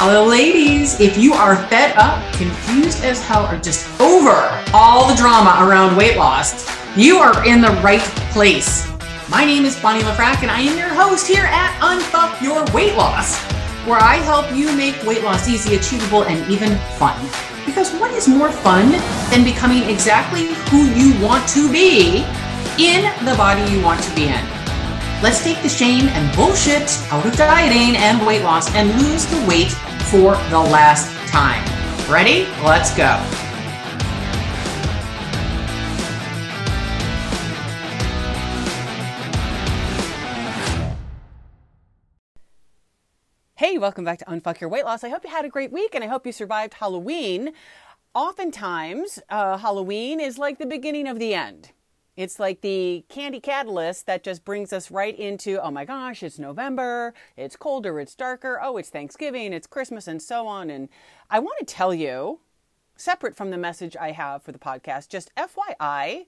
Hello, ladies. If you are fed up, confused as hell, or just over all the drama around weight loss, you are in the right place. My name is Bonnie Lefrak, and I am your host here at Unfuck Your Weight Loss, where I help you make weight loss easy, achievable, and even fun. Because what is more fun than becoming exactly who you want to be in the body you want to be in? Let's take the shame and bullshit out of dieting and weight loss and lose the weight for the last time. Ready? Let's go. Hey, welcome back to Unfuck Your Weight Loss. I hope you had a great week and I hope you survived Halloween. Oftentimes, uh, Halloween is like the beginning of the end. It's like the candy catalyst that just brings us right into, oh my gosh, it's November, it's colder, it's darker, oh, it's Thanksgiving, it's Christmas, and so on. And I want to tell you, separate from the message I have for the podcast, just FYI,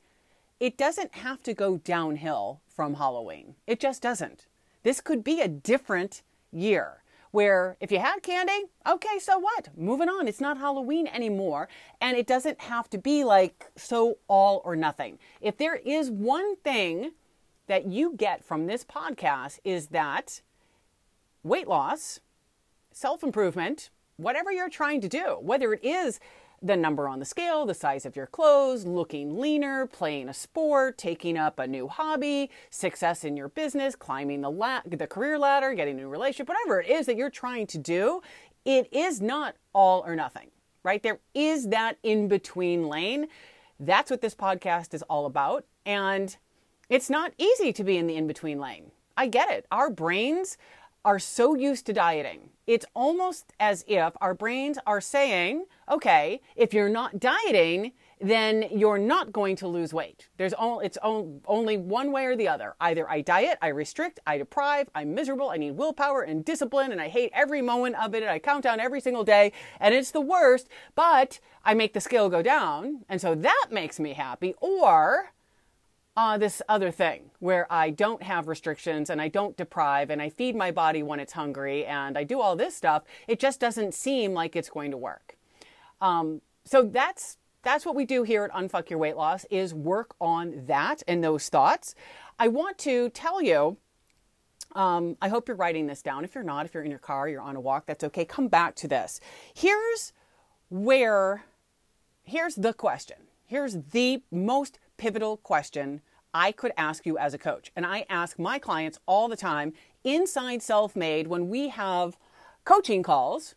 it doesn't have to go downhill from Halloween. It just doesn't. This could be a different year where if you had candy, okay, so what? Moving on. It's not Halloween anymore. And it doesn't have to be like so all or nothing. If there is one thing that you get from this podcast, is that weight loss, self improvement, whatever you're trying to do, whether it is the number on the scale, the size of your clothes, looking leaner, playing a sport, taking up a new hobby, success in your business, climbing the la- the career ladder, getting a new relationship, whatever it is that you're trying to do, it is not all or nothing, right? There is that in between lane. That's what this podcast is all about. And it's not easy to be in the in between lane. I get it. Our brains are so used to dieting. It's almost as if our brains are saying, okay, if you're not dieting, then you're not going to lose weight. There's only, it's only one way or the other. Either I diet, I restrict, I deprive, I'm miserable, I need willpower and discipline, and I hate every moment of it, and I count down every single day, and it's the worst, but I make the scale go down, and so that makes me happy. Or uh, this other thing where I don't have restrictions and I don't deprive and I feed my body when it's hungry and I do all this stuff, it just doesn't seem like it's going to work. Um, so that's that's what we do here at Unfuck Your Weight Loss is work on that and those thoughts. I want to tell you. Um, I hope you're writing this down. If you're not, if you're in your car, you're on a walk, that's okay. Come back to this. Here's where. Here's the question. Here's the most pivotal question I could ask you as a coach. And I ask my clients all the time inside Selfmade when we have coaching calls.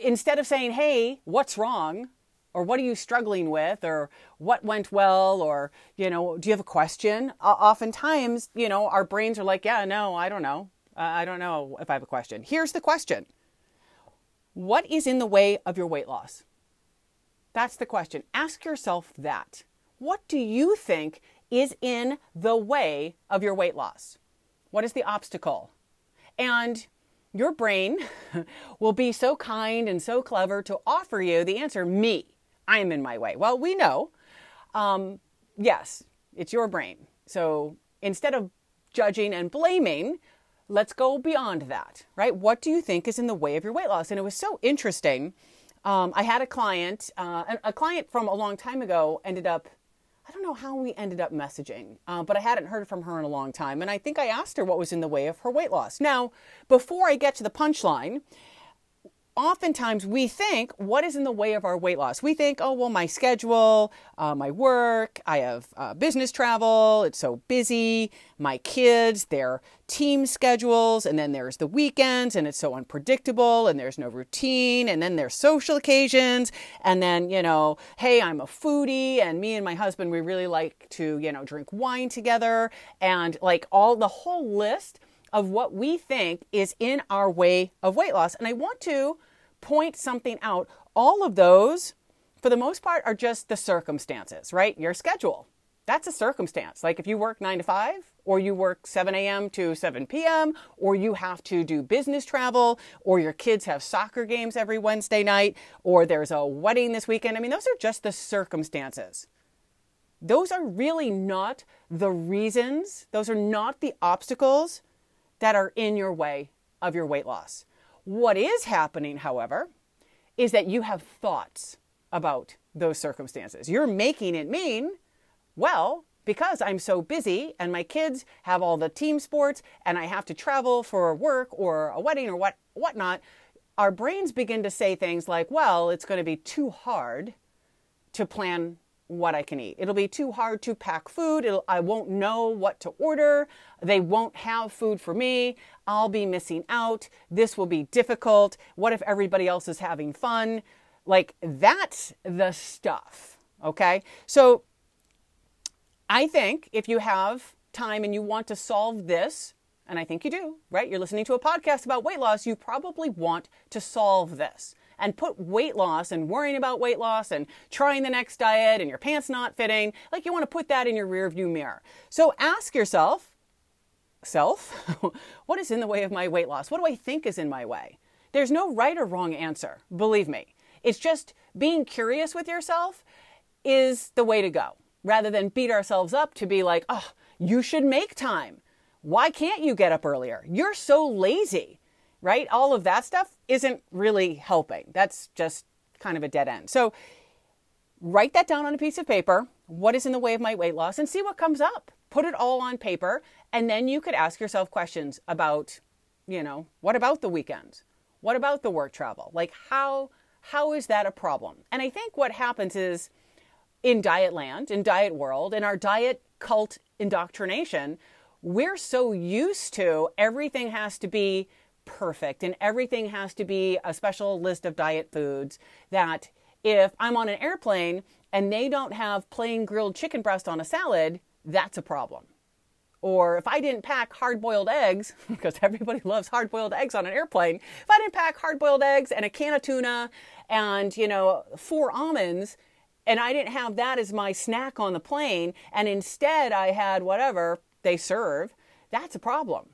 Instead of saying, hey, what's wrong? Or what are you struggling with? Or what went well? Or, you know, do you have a question? Uh, oftentimes, you know, our brains are like, yeah, no, I don't know. Uh, I don't know if I have a question. Here's the question What is in the way of your weight loss? That's the question. Ask yourself that. What do you think is in the way of your weight loss? What is the obstacle? And your brain will be so kind and so clever to offer you the answer me. I am in my way. Well, we know. Um, yes, it's your brain. So instead of judging and blaming, let's go beyond that, right? What do you think is in the way of your weight loss? And it was so interesting. Um, I had a client, uh, a client from a long time ago ended up I don't know how we ended up messaging, uh, but I hadn't heard from her in a long time. And I think I asked her what was in the way of her weight loss. Now, before I get to the punchline, oftentimes we think, what is in the way of our weight loss? We think, oh, well, my schedule, uh, my work, I have uh, business travel, it's so busy, my kids, their team schedules, and then there's the weekends, and it's so unpredictable, and there's no routine, and then there's social occasions, and then, you know, hey, I'm a foodie, and me and my husband, we really like to, you know, drink wine together, and like all the whole list of what we think is in our way of weight loss. And I want to point something out. All of those, for the most part, are just the circumstances, right? Your schedule. That's a circumstance. Like if you work nine to five, or you work 7 a.m. to 7 p.m., or you have to do business travel, or your kids have soccer games every Wednesday night, or there's a wedding this weekend. I mean, those are just the circumstances. Those are really not the reasons, those are not the obstacles that are in your way of your weight loss. What is happening, however, is that you have thoughts about those circumstances. You're making it mean, well, because I'm so busy and my kids have all the team sports and I have to travel for work or a wedding or what whatnot, our brains begin to say things like, well, it's going to be too hard to plan what I can eat. It'll be too hard to pack food. It'll, I won't know what to order. They won't have food for me. I'll be missing out. This will be difficult. What if everybody else is having fun? Like that's the stuff. Okay. So I think if you have time and you want to solve this, and I think you do, right? You're listening to a podcast about weight loss, you probably want to solve this and put weight loss and worrying about weight loss and trying the next diet and your pants not fitting, like you want to put that in your rearview mirror. So ask yourself, self, what is in the way of my weight loss? What do I think is in my way? There's no right or wrong answer, believe me. It's just being curious with yourself is the way to go rather than beat ourselves up to be like, oh, you should make time. Why can't you get up earlier? You're so lazy right? All of that stuff isn't really helping. That's just kind of a dead end. So write that down on a piece of paper. What is in the way of my weight loss and see what comes up. Put it all on paper. And then you could ask yourself questions about, you know, what about the weekends? What about the work travel? Like how how is that a problem? And I think what happens is in diet land, in diet world, in our diet cult indoctrination, we're so used to everything has to be perfect and everything has to be a special list of diet foods that if I'm on an airplane and they don't have plain grilled chicken breast on a salad, that's a problem. Or if I didn't pack hard boiled eggs, because everybody loves hard boiled eggs on an airplane, if I didn't pack hard boiled eggs and a can of tuna and, you know, four almonds, and I didn't have that as my snack on the plane, and instead I had whatever they serve, that's a problem.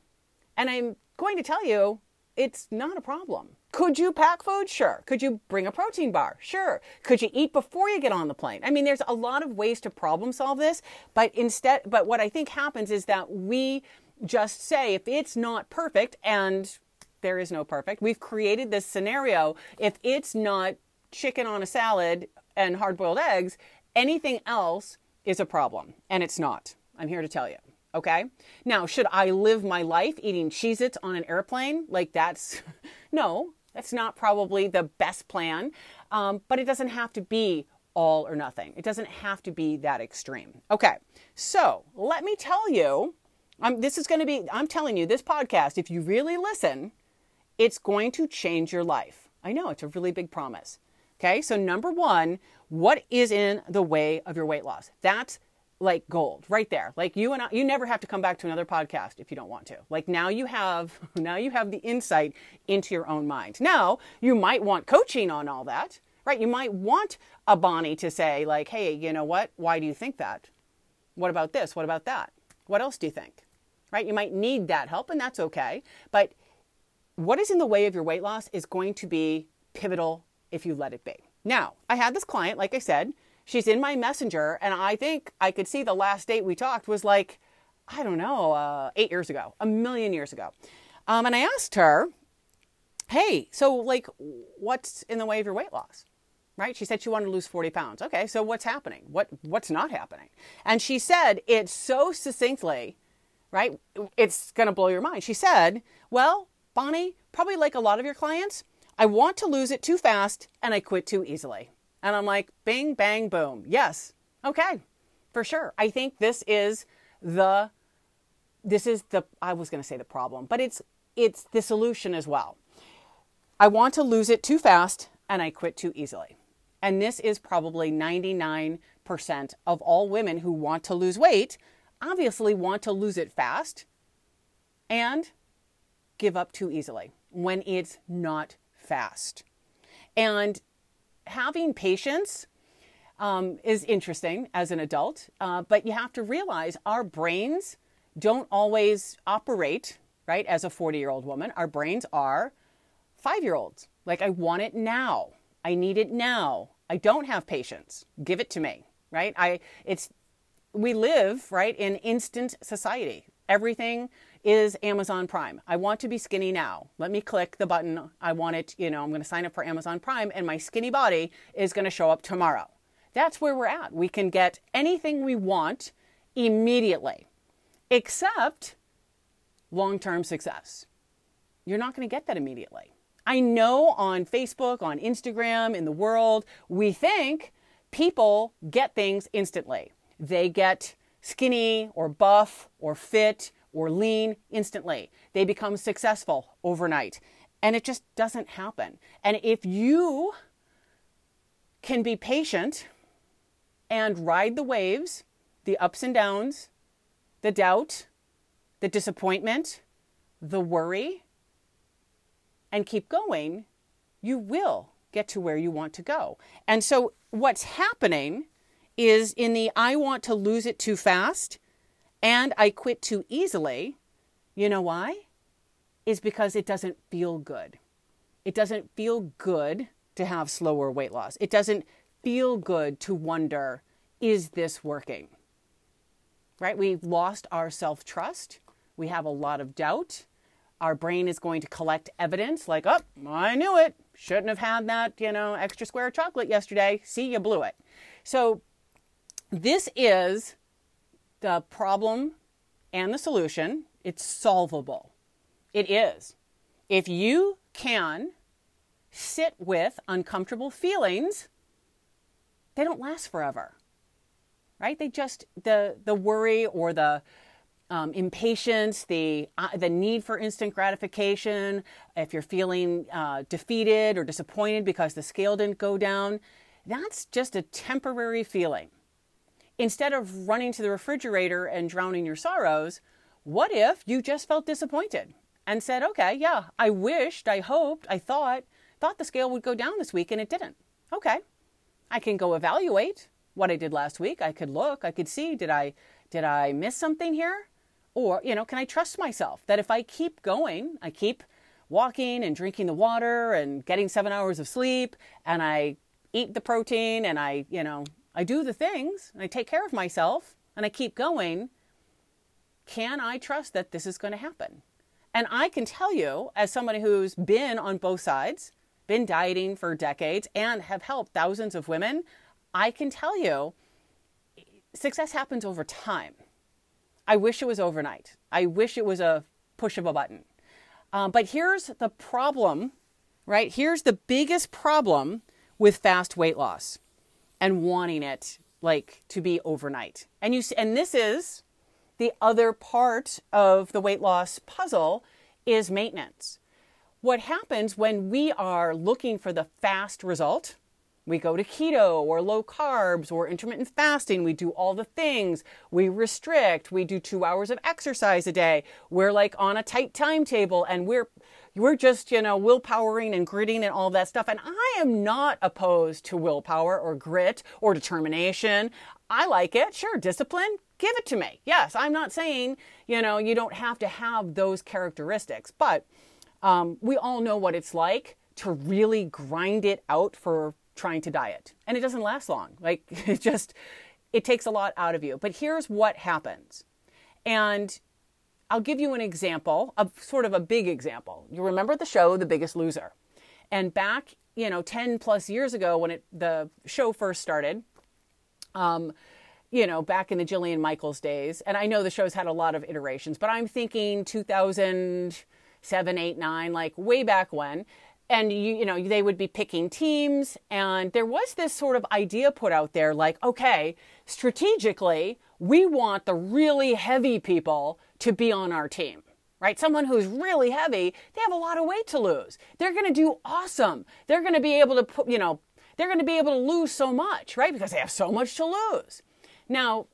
And I'm going to tell you, it's not a problem. Could you pack food? Sure. Could you bring a protein bar? Sure. Could you eat before you get on the plane? I mean, there's a lot of ways to problem solve this, but instead, but what I think happens is that we just say if it's not perfect, and there is no perfect, we've created this scenario. If it's not chicken on a salad and hard boiled eggs, anything else is a problem, and it's not. I'm here to tell you. Okay. Now, should I live my life eating Cheez Its on an airplane? Like, that's no, that's not probably the best plan. Um, but it doesn't have to be all or nothing. It doesn't have to be that extreme. Okay. So let me tell you, um, this is going to be, I'm telling you, this podcast, if you really listen, it's going to change your life. I know it's a really big promise. Okay. So, number one, what is in the way of your weight loss? That's like gold right there. Like you and I, you never have to come back to another podcast if you don't want to. Like now you have now you have the insight into your own mind. Now you might want coaching on all that right? You might want a bonnie to say like hey you know what? Why do you think that? What about this? What about that? What else do you think? Right? You might need that help and that's okay. But what is in the way of your weight loss is going to be pivotal if you let it be. Now i had this client like i said she's in my messenger, and I think I could see the last date we talked was like, I don't know, uh, eight years ago, a million years ago. Um, and I asked her, hey, so like, what's in the way of your weight loss? Right? She said she wanted to lose 40 pounds. Okay, so what's happening? What what's not happening? And she said it so succinctly, right? It's gonna blow your mind. She said, Well, Bonnie, probably like a lot of your clients, I want to lose it too fast and I quit too easily. And I'm like, bing, bang, boom. Yes. Okay. For sure. I think this is the, this is the, I was going to say the problem, but it's, it's the solution as well. I want to lose it too fast and I quit too easily. And this is probably 99% of all women who want to lose weight, obviously want to lose it fast and give up too easily when it's not fast. And having patience um, is interesting as an adult, uh, but you have to realize our brains don't always operate right as a 40 year old woman. Our brains are five year olds. Like, I want it now. I need it now. I don't have patience. Give it to me, right? I, it's, we live, right, in instant society. Everything is Amazon Prime. I want to be skinny now. Let me click the button. I want it, you know, I'm going to sign up for Amazon Prime and my skinny body is going to show up tomorrow. That's where we're at. We can get anything we want immediately, except long term success. You're not going to get that immediately. I know on Facebook, on Instagram, in the world, we think people get things instantly. They get skinny or buff or fit or lean instantly. They become successful overnight. And it just doesn't happen. And if you can be patient and ride the waves, the ups and downs, the doubt, the disappointment, the worry, and keep going, you will get to where you want to go. And so, what's happening is in the I want to lose it too fast and I quit too easily. You know why? Is because it doesn't feel good. It doesn't feel good to have slower weight loss. It doesn't feel good to wonder, is this working? Right? We've lost our self trust. We have a lot of doubt. Our brain is going to collect evidence like, oh, I knew it. Shouldn't have had that, you know, extra square chocolate yesterday. See, you blew it. So, this is the problem and the solution. It's solvable. It is. If you can sit with uncomfortable feelings, they don't last forever. Right? They just the the worry or the um, impatience, the uh, the need for instant gratification, if you're feeling uh, defeated or disappointed because the scale didn't go down, that's just a temporary feeling. Instead of running to the refrigerator and drowning your sorrows, what if you just felt disappointed and said, "Okay, yeah, I wished, I hoped, I thought, thought the scale would go down this week and it didn't." Okay, I can go evaluate what I did last week. I could look, I could see, did I did I miss something here? Or, you know, can I trust myself that if I keep going, I keep walking and drinking the water and getting seven hours of sleep and I eat the protein and I, you know, I do the things and I take care of myself and I keep going, can I trust that this is going to happen? And I can tell you, as somebody who's been on both sides, been dieting for decades, and have helped thousands of women, I can tell you success happens over time. I wish it was overnight. I wish it was a push of a button. Um, but here's the problem, right? Here's the biggest problem with fast weight loss and wanting it like to be overnight. And you and this is the other part of the weight loss puzzle is maintenance. What happens when we are looking for the fast result? We go to keto or low carbs or intermittent fasting. We do all the things. We restrict. We do two hours of exercise a day. We're like on a tight timetable and we're, we're just, you know, willpowering and gritting and all that stuff. And I am not opposed to willpower or grit or determination. I like it. Sure. Discipline. Give it to me. Yes. I'm not saying, you know, you don't have to have those characteristics, but um, we all know what it's like to really grind it out for trying to diet. And it doesn't last long. Like it just it takes a lot out of you. But here's what happens. And I'll give you an example, of sort of a big example. You remember the show The Biggest Loser. And back, you know, 10 plus years ago when it the show first started, um, you know, back in the Jillian Michaels days, and I know the show's had a lot of iterations, but I'm thinking 2007, 8, 9, like way back when and you you know they would be picking teams and there was this sort of idea put out there like okay strategically we want the really heavy people to be on our team right someone who's really heavy they have a lot of weight to lose they're going to do awesome they're going to be able to put you know they're going to be able to lose so much right because they have so much to lose now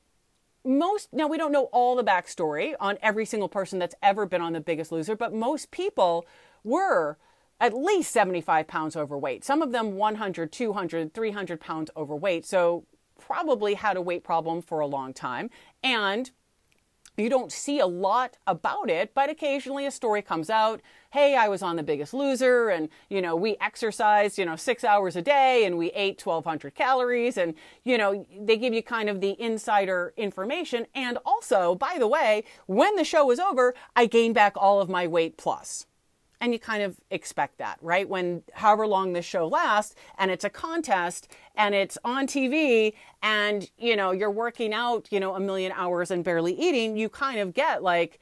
most now we don't know all the backstory on every single person that's ever been on the biggest loser but most people were at least 75 pounds overweight. Some of them 100, 200, 300 pounds overweight. So probably had a weight problem for a long time. And you don't see a lot about it, but occasionally a story comes out. Hey, I was on the biggest loser and, you know, we exercised, you know, six hours a day and we ate 1200 calories. And, you know, they give you kind of the insider information. And also, by the way, when the show was over, I gained back all of my weight plus and you kind of expect that, right? When however long this show lasts and it's a contest and it's on TV and, you know, you're working out, you know, a million hours and barely eating, you kind of get like,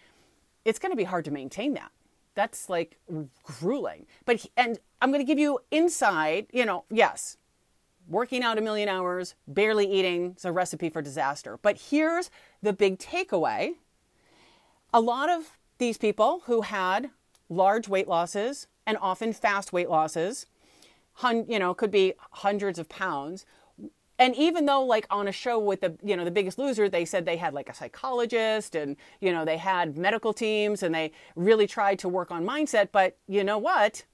it's going to be hard to maintain that. That's like grueling. But, and I'm going to give you insight, you know, yes, working out a million hours, barely eating is a recipe for disaster. But here's the big takeaway a lot of these people who had large weight losses and often fast weight losses, hun- you know, could be hundreds of pounds. And even though like on a show with the, you know, the biggest loser, they said they had like a psychologist and, you know, they had medical teams and they really tried to work on mindset. But you know what?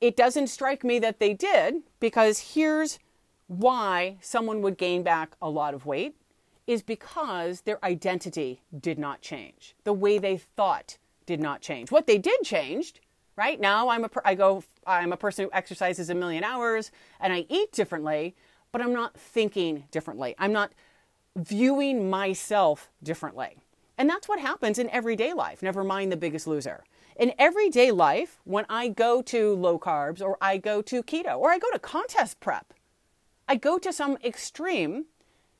It doesn't strike me that they did because here's why someone would gain back a lot of weight is because their identity did not change. The way they thought did not change. What they did changed, right? Now I'm a I go I'm a person who exercises a million hours and I eat differently, but I'm not thinking differently. I'm not viewing myself differently. And that's what happens in everyday life, never mind the biggest loser. In everyday life, when I go to low carbs or I go to keto or I go to contest prep, I go to some extreme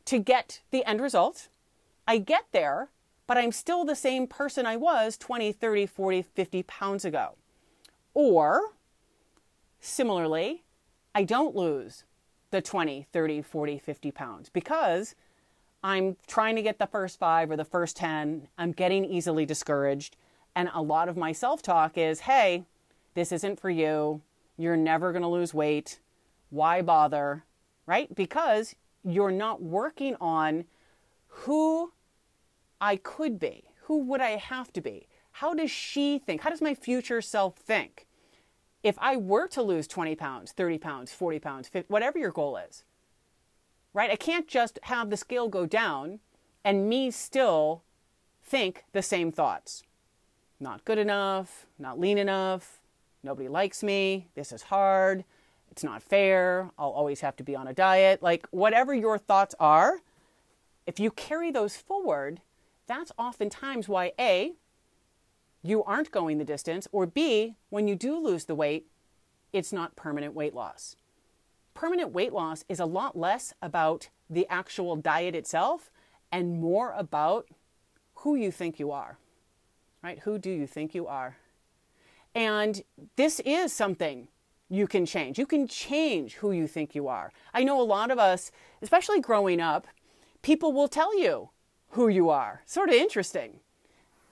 to get the end result. I get there but I'm still the same person I was 20, 30, 40, 50 pounds ago. Or, similarly, I don't lose the 20, 30, 40, 50 pounds because I'm trying to get the first five or the first 10. I'm getting easily discouraged. And a lot of my self talk is hey, this isn't for you. You're never going to lose weight. Why bother? Right? Because you're not working on who I could be? Who would I have to be? How does she think? How does my future self think? If I were to lose 20 pounds, 30 pounds, 40 pounds, 50, whatever your goal is, right? I can't just have the scale go down and me still think the same thoughts. Not good enough, not lean enough, nobody likes me, this is hard, it's not fair, I'll always have to be on a diet. Like, whatever your thoughts are, if you carry those forward, that's oftentimes why A, you aren't going the distance, or B, when you do lose the weight, it's not permanent weight loss. Permanent weight loss is a lot less about the actual diet itself and more about who you think you are, right? Who do you think you are? And this is something you can change. You can change who you think you are. I know a lot of us, especially growing up, people will tell you, who you are. Sort of interesting.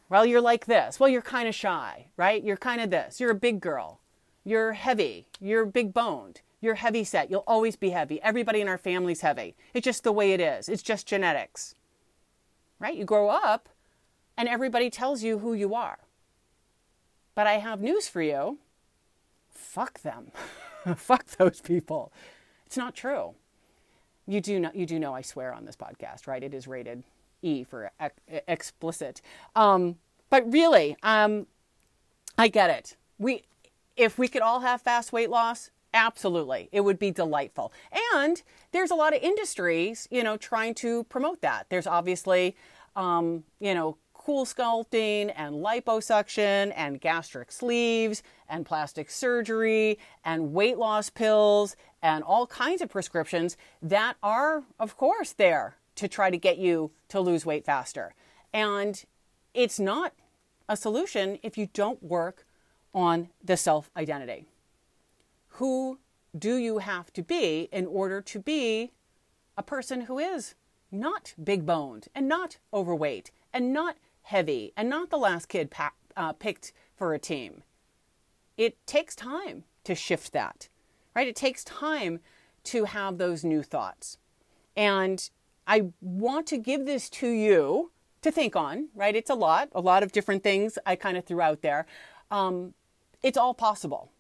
Well, you're like this. Well, you're kind of shy, right? You're kind of this. You're a big girl. You're heavy. You're big boned. You're heavy set. You'll always be heavy. Everybody in our family's heavy. It's just the way it is. It's just genetics. Right? You grow up and everybody tells you who you are. But I have news for you. Fuck them. Fuck those people. It's not true. You do know, you do know I swear on this podcast, right? It is rated E for ex- explicit. Um, but really, um, I get it. We, if we could all have fast weight loss, absolutely, it would be delightful. And there's a lot of industries, you know, trying to promote that. There's obviously, um, you know, cool sculpting and liposuction and gastric sleeves and plastic surgery and weight loss pills and all kinds of prescriptions that are, of course, there to try to get you to lose weight faster. And it's not a solution if you don't work on the self identity. Who do you have to be in order to be a person who is not big boned and not overweight and not heavy and not the last kid uh, picked for a team? It takes time to shift that, right? It takes time to have those new thoughts. And I want to give this to you to think on, right? It's a lot, a lot of different things I kind of threw out there. Um, it's all possible,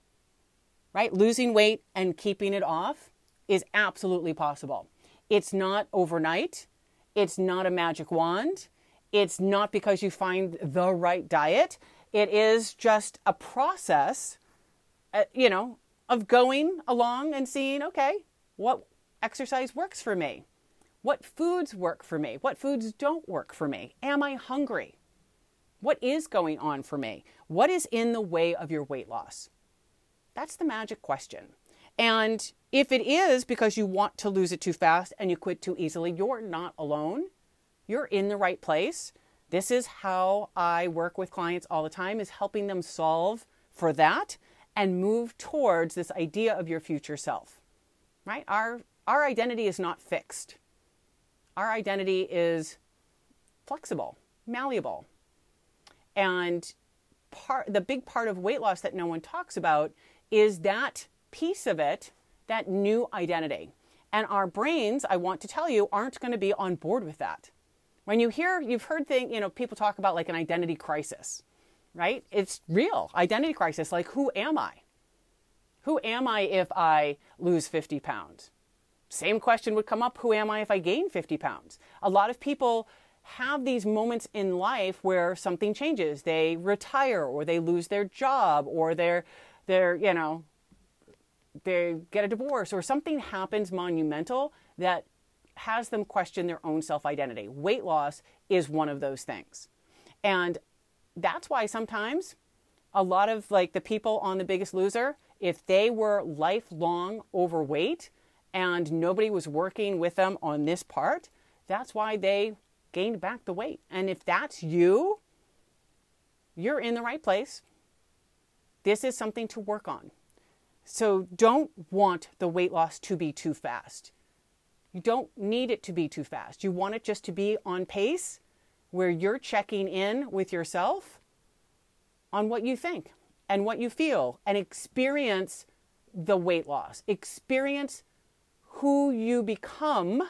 right? Losing weight and keeping it off is absolutely possible. It's not overnight, it's not a magic wand. It's not because you find the right diet. It is just a process, uh, you know, of going along and seeing, okay, what exercise works for me? What foods work for me? What foods don't work for me? Am I hungry? What is going on for me? What is in the way of your weight loss? That's the magic question. And if it is because you want to lose it too fast and you quit too easily, you're not alone. You're in the right place. This is how I work with clients all the time is helping them solve for that and move towards this idea of your future self. Right? Our our identity is not fixed. Our identity is flexible, malleable. And part the big part of weight loss that no one talks about is that piece of it, that new identity. And our brains, I want to tell you, aren't going to be on board with that. When you hear, you've heard things, you know, people talk about like an identity crisis, right? It's real identity crisis. Like, who am I? Who am I if I lose 50 pounds? Same question would come up who am I if I gain 50 pounds? A lot of people have these moments in life where something changes. They retire or they lose their job or they're, they're you know, they get a divorce or something happens monumental that has them question their own self identity. Weight loss is one of those things. And that's why sometimes a lot of like the people on The Biggest Loser, if they were lifelong overweight and nobody was working with them on this part, that's why they gained back the weight. And if that's you, you're in the right place. This is something to work on. So don't want the weight loss to be too fast. You don't need it to be too fast. You want it just to be on pace where you're checking in with yourself on what you think and what you feel and experience the weight loss. Experience who you become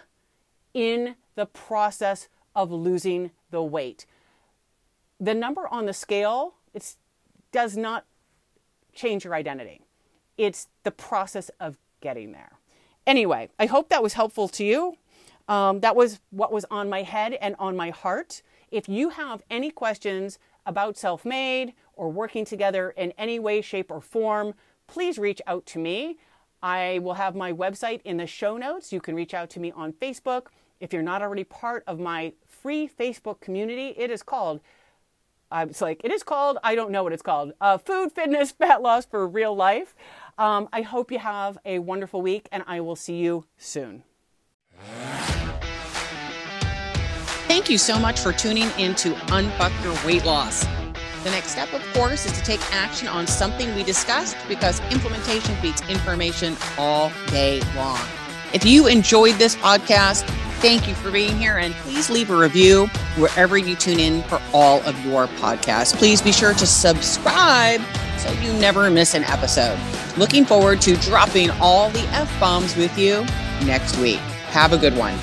in the process of losing the weight. The number on the scale it does not change your identity. It's the process of getting there. Anyway, I hope that was helpful to you. Um, that was what was on my head and on my heart. If you have any questions about Selfmade or working together in any way, shape, or form, please reach out to me. I will have my website in the show notes. You can reach out to me on Facebook. If you're not already part of my free Facebook community, it is called uh, it's like it is called i don't know what it's called uh, food fitness fat loss for real life um, I hope you have a wonderful week, and I will see you soon. Thank you so much for tuning in to Unfuck Your Weight Loss. The next step, of course, is to take action on something we discussed because implementation beats information all day long. If you enjoyed this podcast, thank you for being here and please leave a review wherever you tune in for all of your podcasts. Please be sure to subscribe so you never miss an episode. Looking forward to dropping all the F bombs with you next week. Have a good one.